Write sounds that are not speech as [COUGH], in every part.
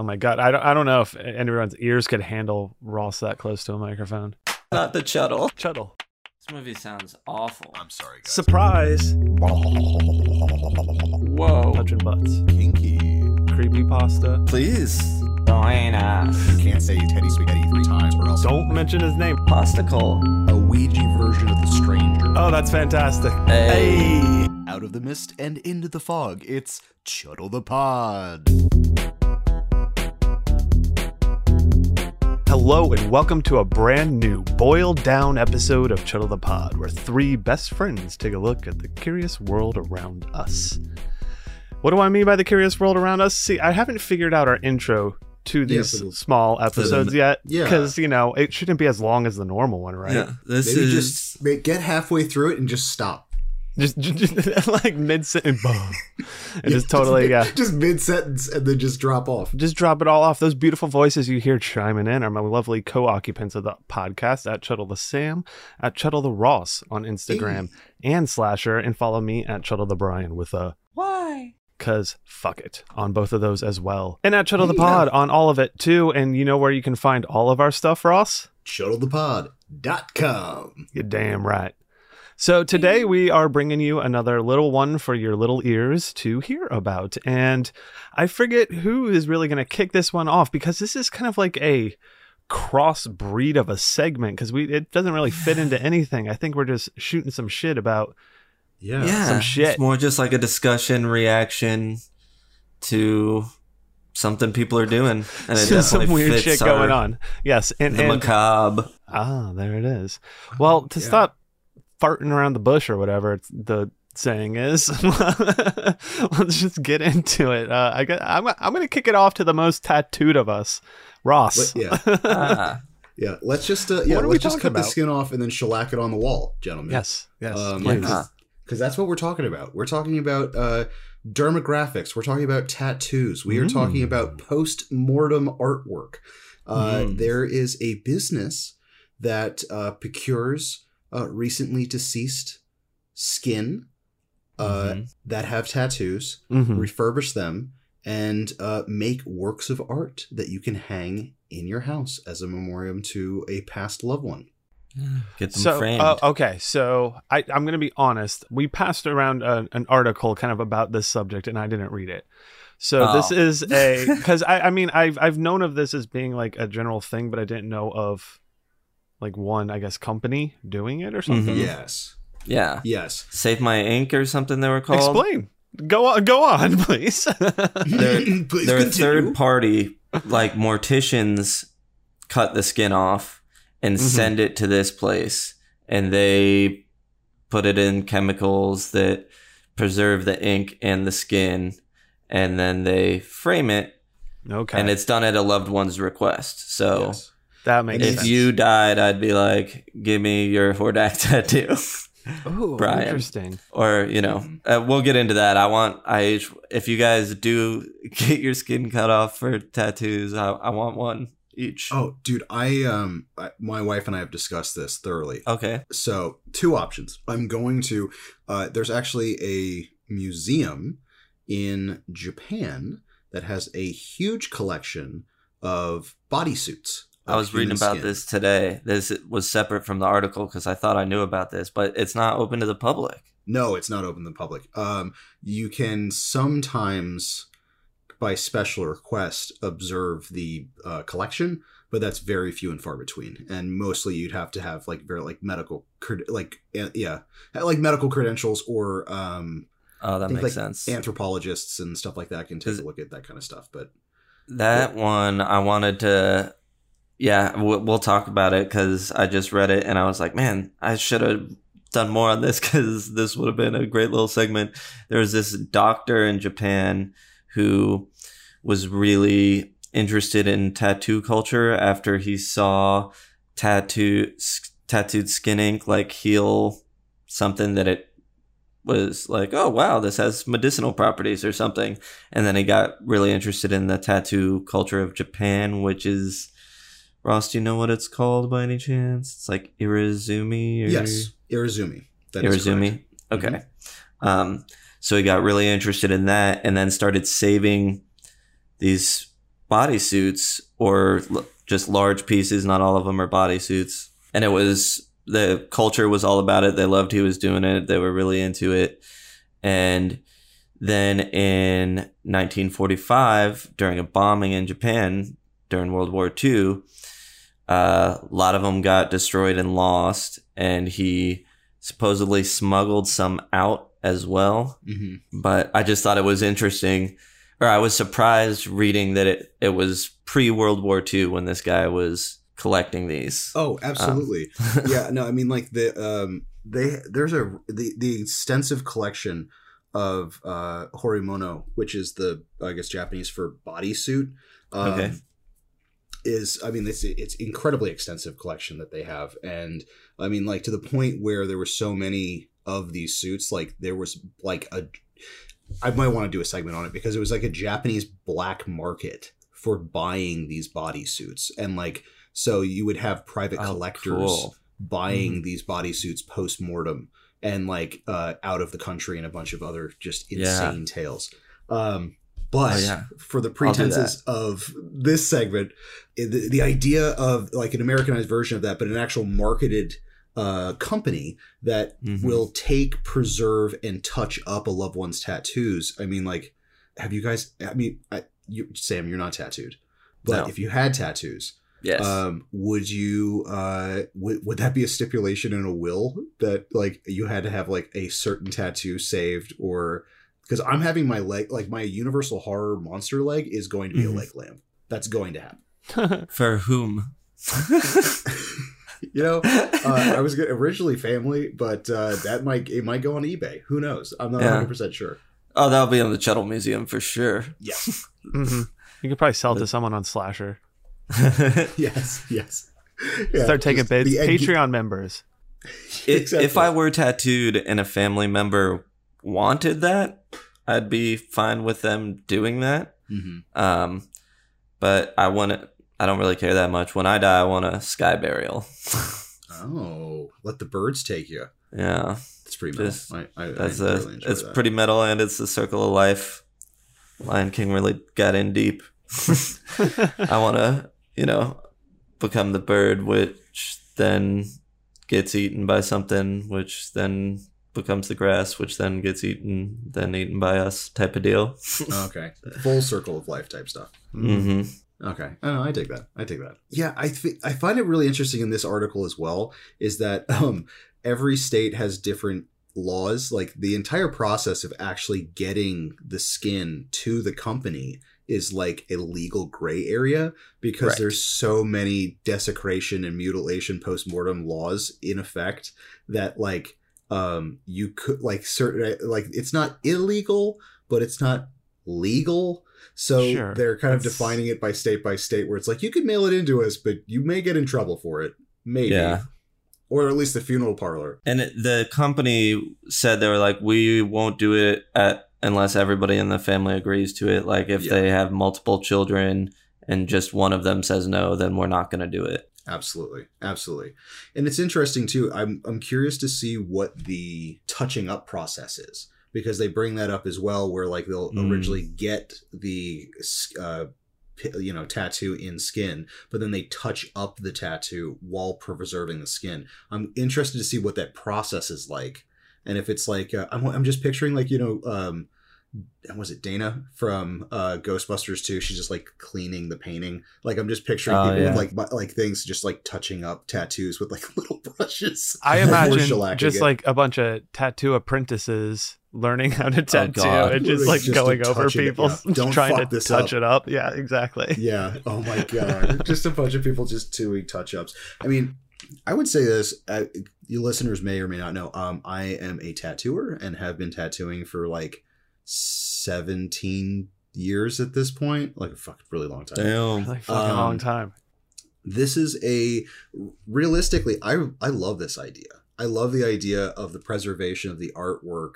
Oh my god, I don't, I don't know if anyone's ears could handle Ross that close to a microphone. Not the chuddle. Chuddle. This movie sounds awful. I'm sorry, guys. Surprise! Whoa. Touching butts. Kinky. Creepy pasta. Please. Join us. You can't say Teddy Spaghetti three times or else. Don't mention his name. Posticle. A Ouija version of the stranger. Oh, that's fantastic. Hey. Out of the mist and into the fog, it's Chuddle the Pod. Hello and welcome to a brand new boiled down episode of Chuddle the Pod, where three best friends take a look at the curious world around us. What do I mean by the curious world around us? See, I haven't figured out our intro to these for the- small episodes yet, yeah. because you know it shouldn't be as long as the normal one, right? Yeah. This Maybe is just make, get halfway through it and just stop. Just, [LAUGHS] just, just like mid sentence, boom, [LAUGHS] and just totally, yeah. just mid sentence and then just drop off. just drop it all off. Those beautiful voices you hear chiming in are my lovely co-occupants of the podcast at Chuddle the Sam, at Chuddle the Ross on Instagram and Slasher, and follow me at Chuddle the Brian with a why. cause fuck it on both of those as well. And at Chuddle the Yeah. Pod on all of it too. And you know where you can find all of our stuff, Ross? Chuddlethepod.com. You're damn right. So today we are bringing you another little one for your little ears to hear about. And I forget who is really going to kick this one off because this is kind of like a crossbreed of a segment because we it doesn't really fit into [LAUGHS] anything. I think we're just shooting some shit about Yeah. Yeah. some shit. It's more just like a discussion reaction to something people are doing. And it [LAUGHS] some definitely weird fits shit going our- on. Yes, and, The and macabre. ah, there it is. Well, to Yeah. stop farting around the bush or whatever it's, the saying is, [LAUGHS] let's just get into it. Uh, I got, I'm, I'm going to kick it off to the most tattooed of us, Ross. Let- yeah. [LAUGHS] Ah. Yeah. Let's just uh, yeah, What are we let's just talking cut the skin off and then shellac it on the wall, gentlemen. Yes, yes. Um, please. yeah. because that's what we're talking about. We're talking about uh, dermographics. We're talking about tattoos. We are Mm. talking about post mortem artwork. Uh, Mm. There is a business that uh, procures uh, recently deceased skin uh, Mhm. that have tattoos, Mhm. refurbish them, and uh, make works of art that you can hang in your house as a memoriam to a past loved one. [SIGHS] Get them So, framed. uh, okay, so I, I'm going to be honest. We passed around a, an article kind of about this subject, and I didn't read it. So this Oh. is a [LAUGHS] because I, I mean I've I've known of this as being like a general thing, but I didn't know of like one I guess company doing it or something. Mhm. Yes. yeah. Yes. Save My Ink or something they were called. Explain. Go on. Go on, [LAUGHS] please. They're- [LAUGHS] Please They're a third party, like morticians cut the skin off and Mhm. send it to this place, and they put it in chemicals that preserve the ink and the skin, and then they frame it, okay, and it's done at a loved one's request. So Yes. That makes if sense. you died, I'd be like, "Give me your Hordak [LAUGHS] tattoo," Ooh, Brian. interesting. or you know, uh, we'll get into that. I want I if you guys do [LAUGHS] get your skin cut off for tattoos, I, I want one each. Oh, dude, I um, I, my wife and I have discussed this thoroughly. Okay. So, two options. I'm going to. Uh, there's actually a museum in Japan that has a huge collection of bodysuits. I was reading about skin. this today. This was separate from the article because I thought I knew about this, but it's not open to the public. No, it's not open to the public. Um, you can sometimes, by special request, observe the uh, collection, but that's very few and far between. And mostly, you'd have to have like very like medical, like uh, yeah, like medical credentials or um, Oh, that makes like, sense. anthropologists and stuff like that can take a look at that kind of stuff. But That one, I wanted to. Yeah, we'll, we'll talk about it because I just read it and I was like, man, I should have done more on this because this would have been a great little segment. There was this doctor in Japan who was really interested in tattoo culture after he saw tattoo tattooed skin ink like heal something that it was like, oh wow, this has medicinal properties or something. And then he got really interested in the tattoo culture of Japan, which is Ross, do you know what it's called by any chance? It's like Irezumi or yes, Irezumi. That is Irezumi. correct. Okay. Um, so he got really interested in that and then started saving these bodysuits or l- just large pieces. Not all of them are bodysuits. And it was the culture was all about it. They loved he was doing it. They were really into it. And then in 1945, during a bombing in Japan during World War II, uh, a lot of them got destroyed and lost. And he supposedly smuggled some out as well hmm but I just thought it was interesting, or I was surprised reading that it, it was pre World War II when this guy was collecting these. Oh, absolutely. [LAUGHS] yeah, no, I mean like the um they there's a the the extensive collection of uh horimono, which is the I guess Japanese for bodysuit. Um, Okay. Is I mean it's it's incredibly extensive collection that they have, and I mean like to the point where there were so many of these suits, like there was like a I might want to do a segment on it because it was like a Japanese black market for buying these bodysuits, and like so you would have private Oh, collectors cool. buying these bodysuits post mortem and like uh, out of the country and a bunch of other just Yeah. insane tales. Um, but Oh, yeah. for the pretenses of this segment, the, the idea of like an Americanized version of that, but an actual marketed uh, company that Mhm. will take, preserve, and touch up a loved one's tattoos. I mean, like, have you guys? I mean, I, you, Sam, you're not tattooed, but No. if you had tattoos, Yes. um, would you uh would, would that be a stipulation in a will that like you had to have like a certain tattoo saved or because I'm having my leg like my universal horror monster leg is going to be Mhm. a leg lamp. That's going to happen. [LAUGHS] For whom? [LAUGHS] You know, uh, I was originally family, but uh, that might it might go on eBay. Who knows? I'm not Yeah. 100 percent sure. oh, that'll be in the Chuddle Museum for sure. Yeah. [LAUGHS] hmm You could probably sell it to someone on Slasher. yes. Yes. Yeah, Start taking bids. the Ed- Patreon members. if, Exactly. if I were tattooed and a family member wanted that, I'd be fine with them doing that. Mhm. Um, but I want to. I don't really care that much. When I die, I want a sky burial. [LAUGHS] Oh, let the birds take you. yeah, it's pretty metal. Just- I, I, that's I a. really enjoy it's that. pretty metal, and it's the circle of life. Lion King really got in deep. [LAUGHS] I want to, you know, become the bird, which then gets eaten by something, which then becomes the grass, which then gets eaten, then eaten by us, type of deal. okay, full circle of life type stuff. hmm Okay, I know. I take that. I take that. Yeah, I think I find it really interesting in this article as well is that um, every state has different laws. Like the entire process of actually getting the skin to the company is like a legal gray area because Right. there's so many desecration and mutilation post-mortem laws in effect that like um you could like certain like it's not illegal but it's not legal so Sure. they're kind of defining it by state by state where it's like you could mail it into us but you may get in trouble for it maybe Yeah. or at least the funeral parlor And it, the company said they were like, we won't do it at unless everybody in the family agrees to it. Like if Yeah. they have multiple children and just one of them says no, then we're not going to do it. Absolutely, absolutely, and it's interesting too. I'm I'm curious to see what the touching up process is because they bring that up as well, where like they'll Mm. originally get the uh, you know tattoo in skin, but then they touch up the tattoo while preserving the skin. I'm interested to see what that process is like, and if it's like uh, I'm I'm just picturing like you know. um was it Dana from uh Ghostbusters 2? She's just like cleaning the painting. Like I'm just picturing Oh, people yeah. with like bu- like things just like touching up tattoos with like [LAUGHS] little brushes. I imagine just it. like a bunch of tattoo apprentices learning how to tattoo God. and just like just going over people, yeah. [LAUGHS] Don't trying to this touch up. it up. Yeah, exactly. [LAUGHS] yeah. Oh my god. just a bunch of people just doing touch ups. I mean, I would say this. Uh, you listeners may or may not know. Um, I am a tattooer and have been tattooing for like 17 years at this point. Like a fucking really long time. Damn. Like fucking Um, long time. this is a realistically i i love this idea i love the idea of the preservation of the artwork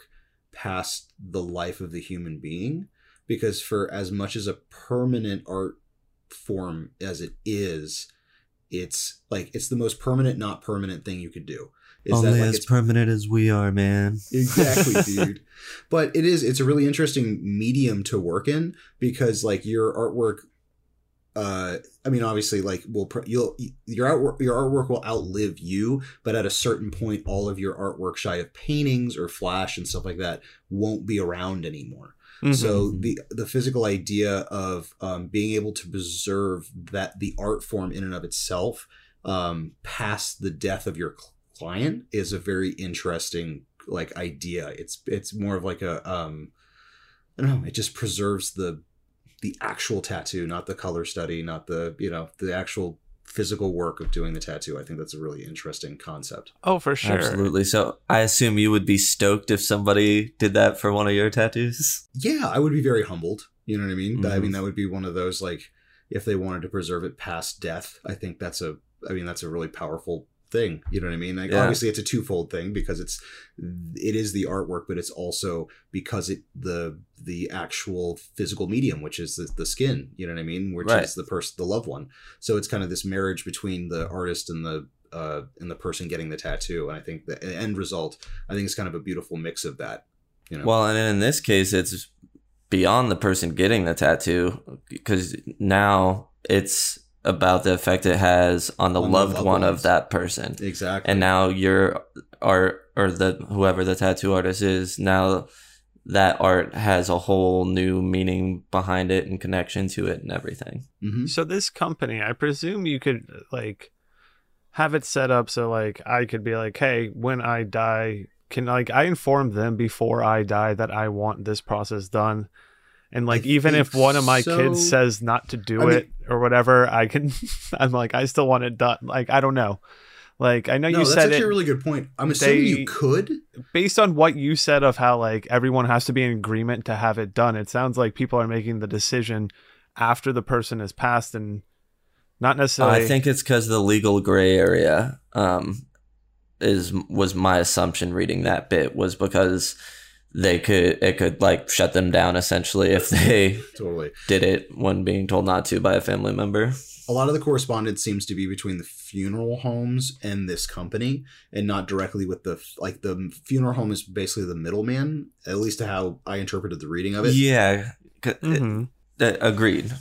past the life of the human being because for as much as a permanent art form as it is it's like it's the most permanent not permanent thing you could do is Only that like as permanent as we are, man. exactly [LAUGHS] dude but it is it's a really interesting medium to work in because like your artwork uh i mean obviously like will you'll your artwork your artwork will outlive you but at a certain point all of your artwork shy of paintings or flash and stuff like that won't be around anymore Mhm. so Mhm. the the physical idea of um, being able to preserve that the art form in and of itself um, past the death of your cl- client is a very interesting like idea. It's it's more of like a um, I don't know. It just preserves the the actual tattoo, not the color study, not the you know the actual physical work of doing the tattoo. I think that's a really interesting concept. oh, for sure. Absolutely. So I assume you would be stoked if somebody did that for one of your tattoos. yeah, I would be very humbled. You know what I mean? I Mhm. mean, that would be one of those like if they wanted to preserve it past death. I think that's a. I mean, that's a really powerful thing. You know what I mean? Like, Yeah. obviously, it's a twofold thing because it's it is the artwork, but it's also because it the the actual physical medium, which is the, the skin. You know what I mean? Which Right. is the person, the loved one. So it's kind of this marriage between the artist and the uh, and the person getting the tattoo. And I think the end result, I think, is kind of a beautiful mix of that. You know? Well, and in this case, it's beyond the person getting the tattoo because now it's about the effect it has on the On loved loved one ones. of that person. exactly. And now your art or the whoever the tattoo artist is now that art has a whole new meaning behind it and connection to it and everything. hmm So this company, I presume you could like have it set up so like I could be like, hey, when I die, can like I inform them before I die that I want this process done. And like I even if one of my so. kids says not to do I mean- it or whatever, I can [LAUGHS] I'm like I still want it done. Like I don't know. Like I know No, you that's said actually it a really good point. I'm assuming they- you could. based on what you said of how like everyone has to be in agreement to have it done. It sounds like people are making the decision after the person has passed and not necessarily I think it's because the legal gray area um, is was my assumption. Reading that bit was because they could it could like shut them down essentially if they Totally. did it when being told not to by a family member. A lot of the correspondence seems to be between the funeral homes and this company, and not directly with the like the funeral home is basically the middleman. At least to how I interpreted the reading of it. Yeah, c- Mhm. uh, agreed.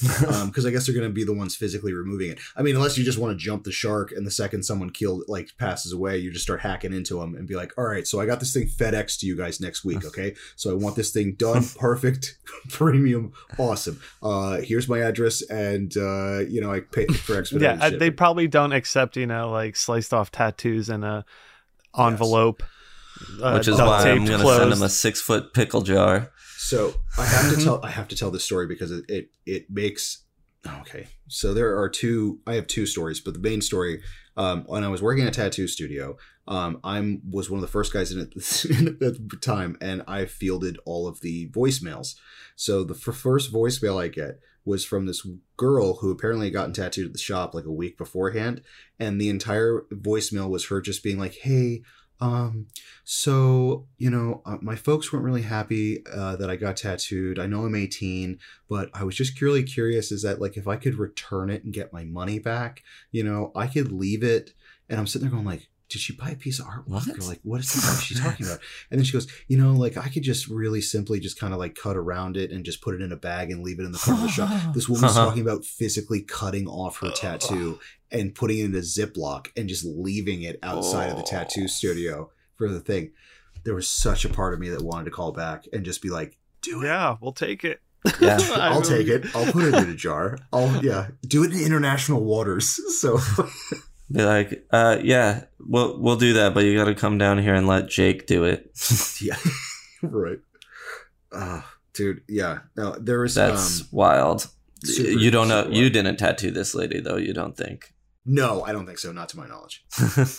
[LAUGHS] because I guess they're going to be the ones physically removing it. I mean, unless you just want to jump the shark, and the second someone killed like passes away, you just start hacking into them and be like, "All right, so I got this thing FedEx to you guys next week, okay? So I want this thing done, [LAUGHS] perfect, [LAUGHS] premium, awesome. Uh, here's my address, and uh, you know I pay for expedited yeah, shipping. they probably don't accept you know like sliced off tattoos in a envelope, uh, Which is why I'm going to send him closed. a six foot pickle jar. So I have to [LAUGHS] tell I have to tell this story because it it, it makes okay. So there are two I have two stories, but the main story um, when I was working at a tattoo studio, um, I'm was one of the first guys in [LAUGHS] at the time, and I fielded all of the voicemails. So the f- first voicemail I get was from this girl who apparently had gotten tattooed at the shop like a week beforehand, and the entire voicemail was her just being like, "Hey." Um, so, you know, uh, my folks weren't really happy uh, that I got tattooed. I know I'm 18, but I was just purely curious is that, like, if I could return it and get my money back, you know, I could leave it. And I'm sitting there going, like, did she buy a piece of artwork? What? Or, like, what is, what is she [LAUGHS] talking about? And then she goes, you know, like, I could just really simply just kind of like cut around it and just put it in a bag and leave it in the front of the shop. [LAUGHS] This woman's uh-huh. talking about physically cutting off her tattoo [SIGHS] and putting it in a Ziploc and just leaving it outside of the tattoo Oh. studio for the thing. There was such a part of me that wanted to call back and just be like, do it. Yeah, we'll take it. [LAUGHS] Yeah. I I'll will- take it. I'll put it in a jar. I'll yeah, do it in international waters. So Be like, uh, yeah, we'll we'll do that, but you got to come down here and let Jake do it. [LAUGHS] yeah, [LAUGHS] right. Uh, dude, yeah. No, there was That's um, wild. super- you don't know. super You didn't tattoo this lady though. You don't think? no, I don't think so. Not to my knowledge.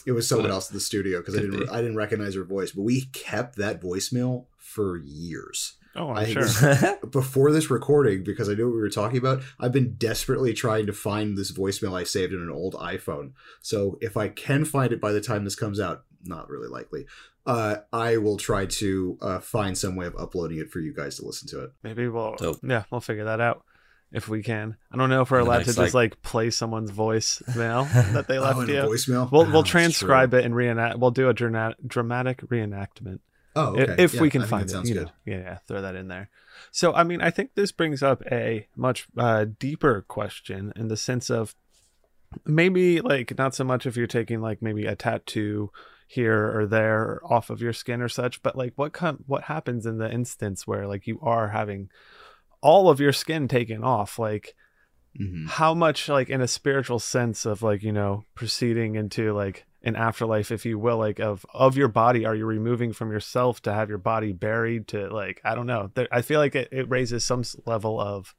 It was someone else in the studio because I [LAUGHS] didn't be. I didn't recognize her voice. But we kept that voicemail for years. Oh, I I'm think sure. [LAUGHS] before this recording because I knew what we were talking about. I've been desperately trying to find this voicemail I saved in an old iPhone. So if I can find it by the time this comes out, not really likely. Uh, I will try to uh, find some way of uploading it for you guys to listen to it. Maybe we'll Dope. yeah, we'll figure that out if we can. I don't know if we're In the allowed to next, just like play someone's voice mail [LAUGHS] that they left oh, you. a voicemail. We'll Oh, we'll transcribe it and reenact. We'll do a dramatic dramatic reenactment. Oh, okay. if Yeah, we can find it. You good. know, yeah, yeah, throw that in there. So, I mean, I think this brings up a much uh, deeper question in the sense of maybe like not so much if you're taking like maybe a tattoo here or there off of your skin or such, but like what com- what happens in the instance where like you are having all of your skin taken off, like Mhm. how much like in a spiritual sense of like you know proceeding into like an afterlife if you will like of of your body. Are you removing from yourself to have your body buried to like i don't know. I feel like it, it raises some level of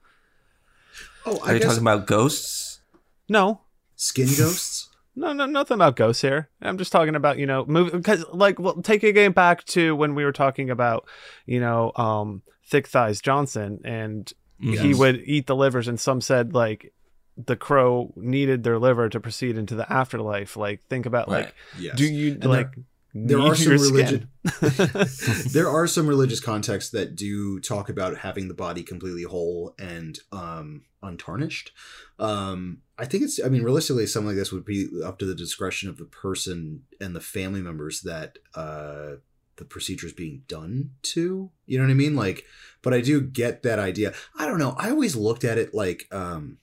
Oh, Are you guess talking about ghosts? no. Skin ghosts. [LAUGHS] no no nothing about ghosts here. I'm just talking about you know move because like well take a game back to when we were talking about you know um thick thighs johnson and he would eat the livers and some said like the crow needed their liver to proceed into the afterlife. Like think about like Yes. do you there- like there need are some your religion- skin? [LAUGHS] [LAUGHS] there are some religious contexts that do talk about having the body completely whole and um untarnished. Um i think it's i mean realistically something like this would be up to the discretion of the person and the family members that uh the procedure is being done to. You know what i mean? Like but i do get that idea. I don't know. I always looked at it like um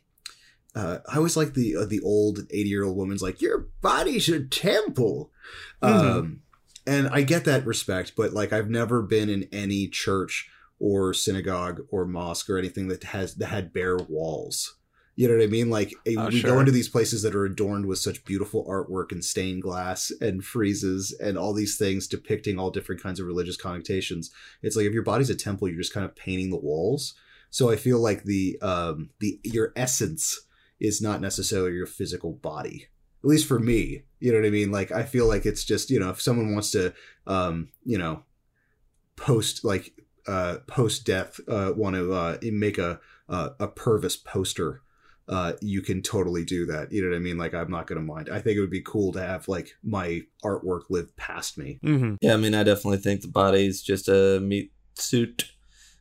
uh, I always like the uh, the old eighty year old woman's like your body's a temple, Mhm. um, and I get that respect, but like I've never been in any church or synagogue or mosque or anything that has that had bare walls. You know what I mean? Like eh, Oh, we sure. go into these places that are adorned with such beautiful artwork and stained glass and friezes and all these things depicting all different kinds of religious connotations. It's like if your body's a temple, you're just kind of painting the walls. So I feel like the um the your essence is not necessarily your physical body. At least for me, you know what I mean? Like I feel like it's just, you know, if someone wants to um, you know, post like uh post death uh want to uh make a uh, a Purvis poster uh you can totally do that you know what i mean like i'm not gonna mind i think it would be cool to have like my artwork live past me Mhm. Yeah, I mean, I definitely think the body's just a meat suit.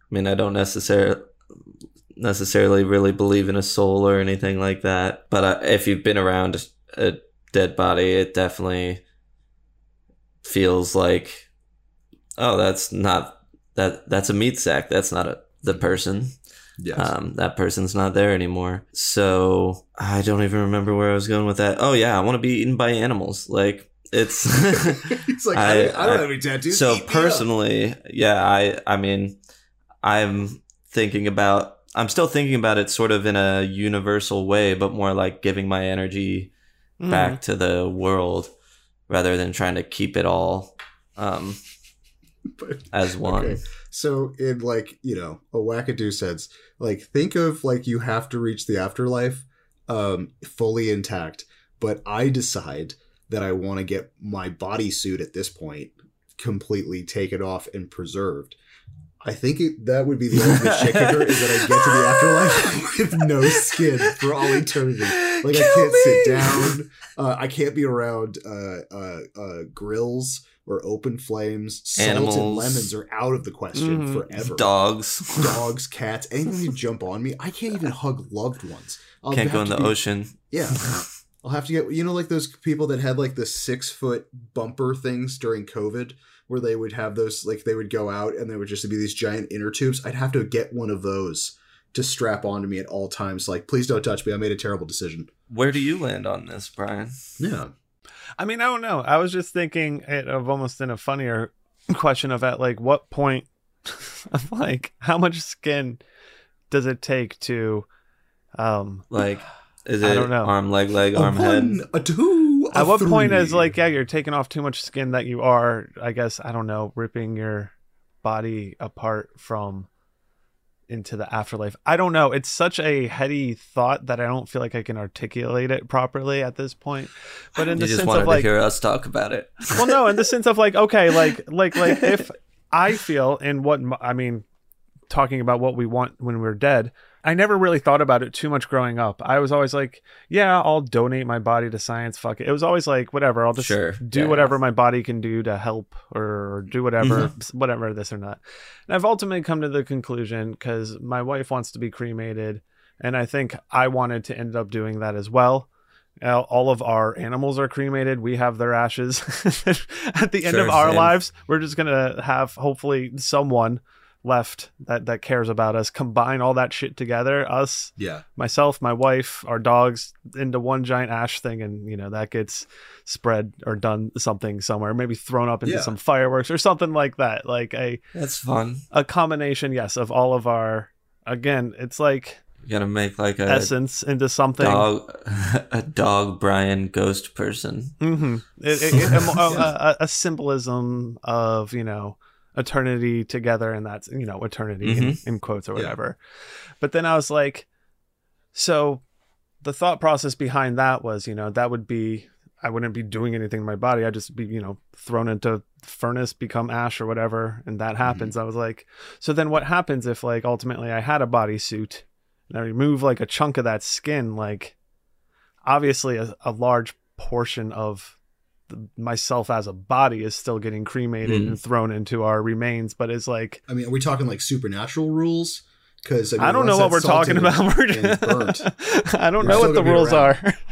I mean, I don't necessarily necessarily really believe in a soul or anything like that. But uh, if you've been around a dead body, it definitely feels like, oh, that's not that that's a meat sack. That's not a, the person. yes Um, that person's not there anymore. So I don't even remember where I was going with that. Oh yeah, I want to be eaten by animals. Like it's. [LAUGHS] it's like I- I, I, don't I- have any tattoos so personally yeah i i mean i'm thinking about i'm still thinking about it sort of in a universal way but more like giving my energy Mhm. back to the world rather than trying to keep it all um But- [LAUGHS] as one Okay. So in like, you know, a wackadoo sense, like think of like you have to reach the afterlife um fully intact, but I decide that I want to get my bodysuit at this point completely taken off and preserved. I think it, that would be the ultimate shit kicker is that I get to the afterlife [LAUGHS] with no skin for all eternity. Like I can't sit down. Uh, I can't be around uh, uh, uh, grills or open flames. Salt and Animals. lemons are out of the question Mhm. forever. dogs Dogs, [LAUGHS] cats, anything can jump on me. I can't even hug loved ones. I'll can't go in the be- ocean Yeah. [LAUGHS] I'll have to get you know like those people that had like the six foot bumper things during COVID where they would have those like they would go out and there would just be these giant inner tubes. I'd have to get one of those to strap onto me at all times. Like, please don't touch me. I made a terrible decision. where do you land on this brian Yeah. I mean, I don't know. I was just thinking it of almost in a funnier [LAUGHS] question of at like what point [LAUGHS] of like how much skin does it take to um like is it I it don't know. arm leg leg A arm head a two. A at what point three. is like yeah you're taking off too much skin that you are I guess I don't know ripping your body apart from into the afterlife. I don't know. It's such a heady thought that I don't feel like I can articulate it properly at this point. But in you the just sense wanted of like to hear us talk about it [LAUGHS] well no in the sense of like okay like like like if [LAUGHS] i feel and what I mean talking about what we want when we're dead i never really thought about it too much growing up i was always like yeah i'll donate my body to science fuck it it was always like whatever i'll just Sure. do Yeah, whatever my body can do to help or do whatever Mm-hmm. whatever this or not and i've ultimately come to the conclusion because my wife wants to be cremated and i think i wanted to end up doing that as well all of our animals are cremated. We have their ashes. [LAUGHS] At the end Sure, of our same. lives, we're just gonna have hopefully someone left that that cares about us. Combine all that shit together. Us, Yeah. myself, my wife, our dogs into one giant ash thing, and you know that gets spread or done something somewhere. Maybe thrown up into Yeah. some fireworks or something like that. Like a That's fun. a combination, yes, of all of our. Again, it's like You gotta make like a essence into something. dog, [LAUGHS] a dog Brian ghost person. hmm It, it, it- a, a- a symbolism of you know eternity together, and that's you know eternity in, mm-hmm. in quotes or Yeah. whatever. But then I was like, so the thought process behind that was you know that would be I wouldn't be doing anything in my body. I'd just be you know thrown into furnace, become ash or whatever, and that mm-hmm. happens. I was like, so then what happens if like ultimately I had a bodysuit and I remove like a chunk of that skin, like obviously a, a large portion of myself as a body is still getting cremated Mm. and thrown into our remains, but it's like I mean, are we talking like supernatural rules? Because I, mean, I, don't know what we're talking about. And burnt, [LAUGHS] I don't know what the rules around. are. [LAUGHS]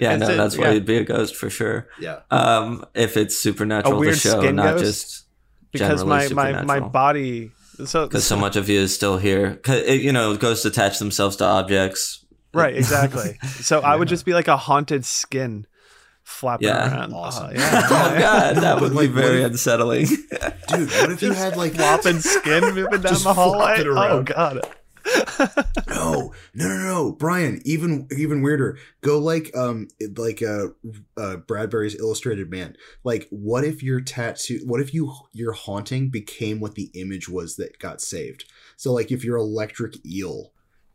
Yeah, It's no, a- that's why yeah. you'd be a ghost for sure. yeah. Um, if it's supernatural, weird the show, skin not ghost? just because generally my, my my body so because so much of you is still here. 'Cause it, you know, ghosts attach themselves to objects. right exactly [LAUGHS] so i would just be like a haunted skin flapping Yeah. around Awesome. Uh, yeah [LAUGHS] Oh God, that would Like, be very what if- unsettling. [LAUGHS] Dude, what if you had like flopping [LAUGHS] skin moving down the hallway oh god no, no, no, no, Brian. Even even weirder. Go like um like uh, uh Bradbury's Illustrated Man. Like, what if your tattoo? What if you your haunting became what the image was that got saved? So like, if your electric eel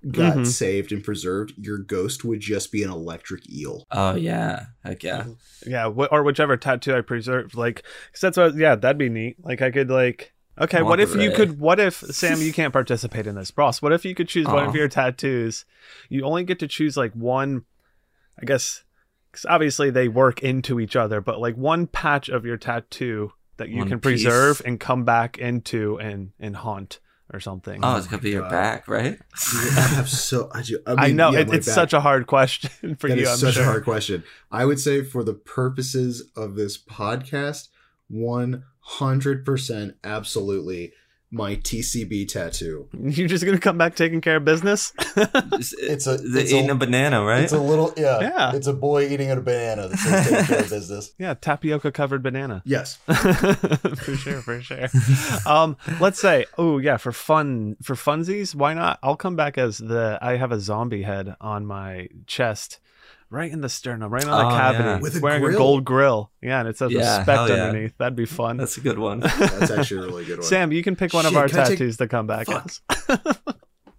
got Mhm. saved and preserved, your ghost would just be an electric eel. oh yeah, heck yeah. yeah wh- or whichever tattoo i preserved like 'cause that's what yeah that'd be neat like i could like okay what if you could what if [LAUGHS] sam you can't participate in this ross what if you could choose one of your tattoos you only get to choose like one i guess because obviously they work into each other but like one patch of your tattoo that you One can piece. preserve and come back into and and haunt or something Oh, it's oh gonna be your back, right? Dude, I have so I, do, I, [LAUGHS] I mean, know yeah, it, it's back. such a hard question [LAUGHS] for That you is i'm such sure a hard question. I would say for the purposes of this podcast, one hundred percent, absolutely, my TCB tattoo. [LAUGHS] you're just gonna come back taking care of business It's, [LAUGHS] It's a- the it's a- eating a, banana, right? It's a little yeah. Yeah. It's a boy eating a banana that says taking care of [LAUGHS] business. yeah tapioca covered banana Yes, for sure, for sure. Um, let's say, oh yeah, for fun, for funsies, why not? I'll come back as the. I have a zombie head on my chest, right in the sternum, right on the Oh, cavity, yeah. With a wearing grill. a gold grill. Yeah, and it says Yeah, respect yeah. underneath. That'd be fun. That's a good one. [LAUGHS] that's actually a really good one. Sam, you can pick one of our can I take- tattoos to come back Fuck. as. [LAUGHS]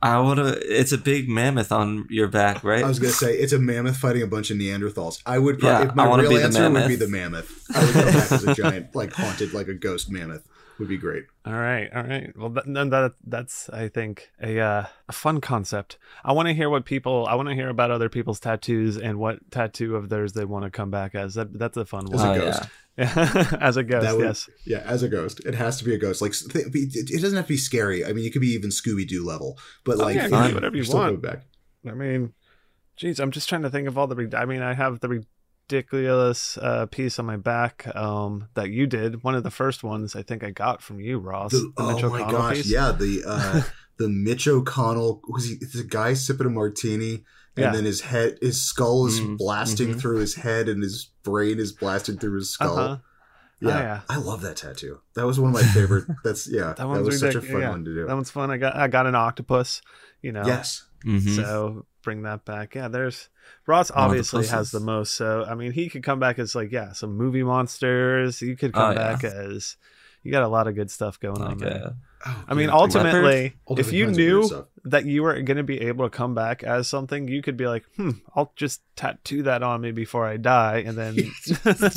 I would have. It's a big mammoth on your back, right? I was gonna say it's a mammoth fighting a bunch of Neanderthals. I would probably, Yeah, if my real answer would be the mammoth. I would go back as a giant, like haunted, like a ghost mammoth. Would be great. All right, all right. Well, that, then that that's I think a uh, a fun concept. I want to hear what people. I want to hear about other people's tattoos and what tattoo of theirs they want to come back as. That that's a fun one. As one. a Oh, ghost. [LAUGHS] yeah. as a ghost, would- yes. Yeah, as a ghost, it has to be a ghost. Like th- it it doesn't have to be scary. I mean, it could be even Scooby Doo level, but Oh, like yeah, it you can be know, whatever you want. back. I mean, geez, I'm just trying to think of all the. rid- I mean, I have the ridiculous uh, piece on my back um, that you did. One of the first ones I think I got from you, Ross. The, the oh Mitch my O'Connell gosh, piece. yeah, the [LAUGHS] uh, the Mitch O'Connell was he? It's a guy sipping a martini, and Yeah. then his head, his skull is Mm, blasting mhm. through his head, and his brain is blasted through his skull. Uh-huh. Yeah, Oh, yeah. I love that tattoo. That was one of my favorite. [LAUGHS] That's yeah, That that, one's was such a fun yeah. one to do. That one's fun. I got I got an octopus. You know. Yes, Mhm. So bring that back. Yeah, there's Ross One the obviously has the most. So I mean, he could come back as like yeah, some movie monsters. You could come Oh, yeah. back as you got a lot of good stuff going on Like, there. uh, Oh, I mean, yeah, ultimately, if you kinds of weird knew that you were going to be able to come back as something, you could be like, hmm, I'll just tattoo that on me before I die, and then [LAUGHS]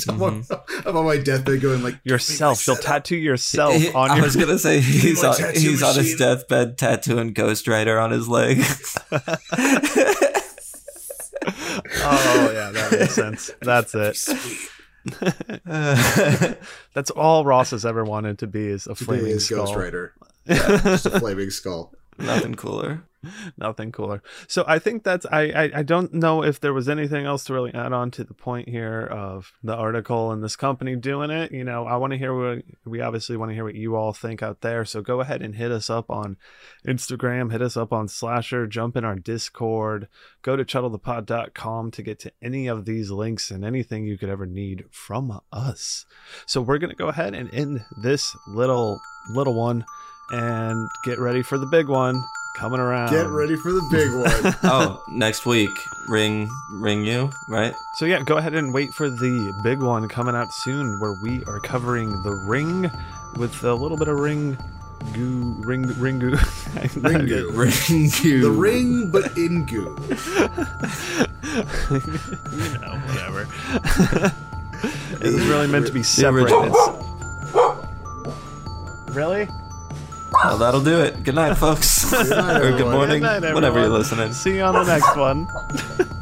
I'm, [LAUGHS] on, I'm on my deathbed going like yourself, you'll "Make my setup." tattoo yourself he- on I your. was gonna say [LAUGHS] he's on, he's on his deathbed tattooing Ghost Rider on his leg. oh yeah, that makes sense. That's it. That's all Ross has ever wanted to be is a Today flaming is skull. Ghost Rider. Yeah, [LAUGHS] just a flaming skull. Nothing cooler. [LAUGHS] Nothing cooler. So I think that's I, I I don't know if there was anything else to really add on to the point here of the article and this company doing it. You know, I want to hear what we obviously want to hear what you all think out there. So go ahead and hit us up on Instagram, hit us up on Slasher, jump in our Discord, go to chuddlethepod.com to get to any of these links and anything you could ever need from us. So we're gonna go ahead and end this little little one and get ready for the big one coming around. Get ready for the big [LAUGHS] one. oh, next week, ring, ring you, right? So yeah, go ahead and wait for the big one coming out soon, where we are covering the ring with a little bit of ring goo, ring, ring goo, Ringu. [LAUGHS] Ring you. the ring, but in goo. [LAUGHS] you know, whatever. it was really meant to be separate. Really? Well, that'll do it. Good night, folks. night, [LAUGHS] or good morning, Good night, whenever you're listening. See you on the next one. [LAUGHS]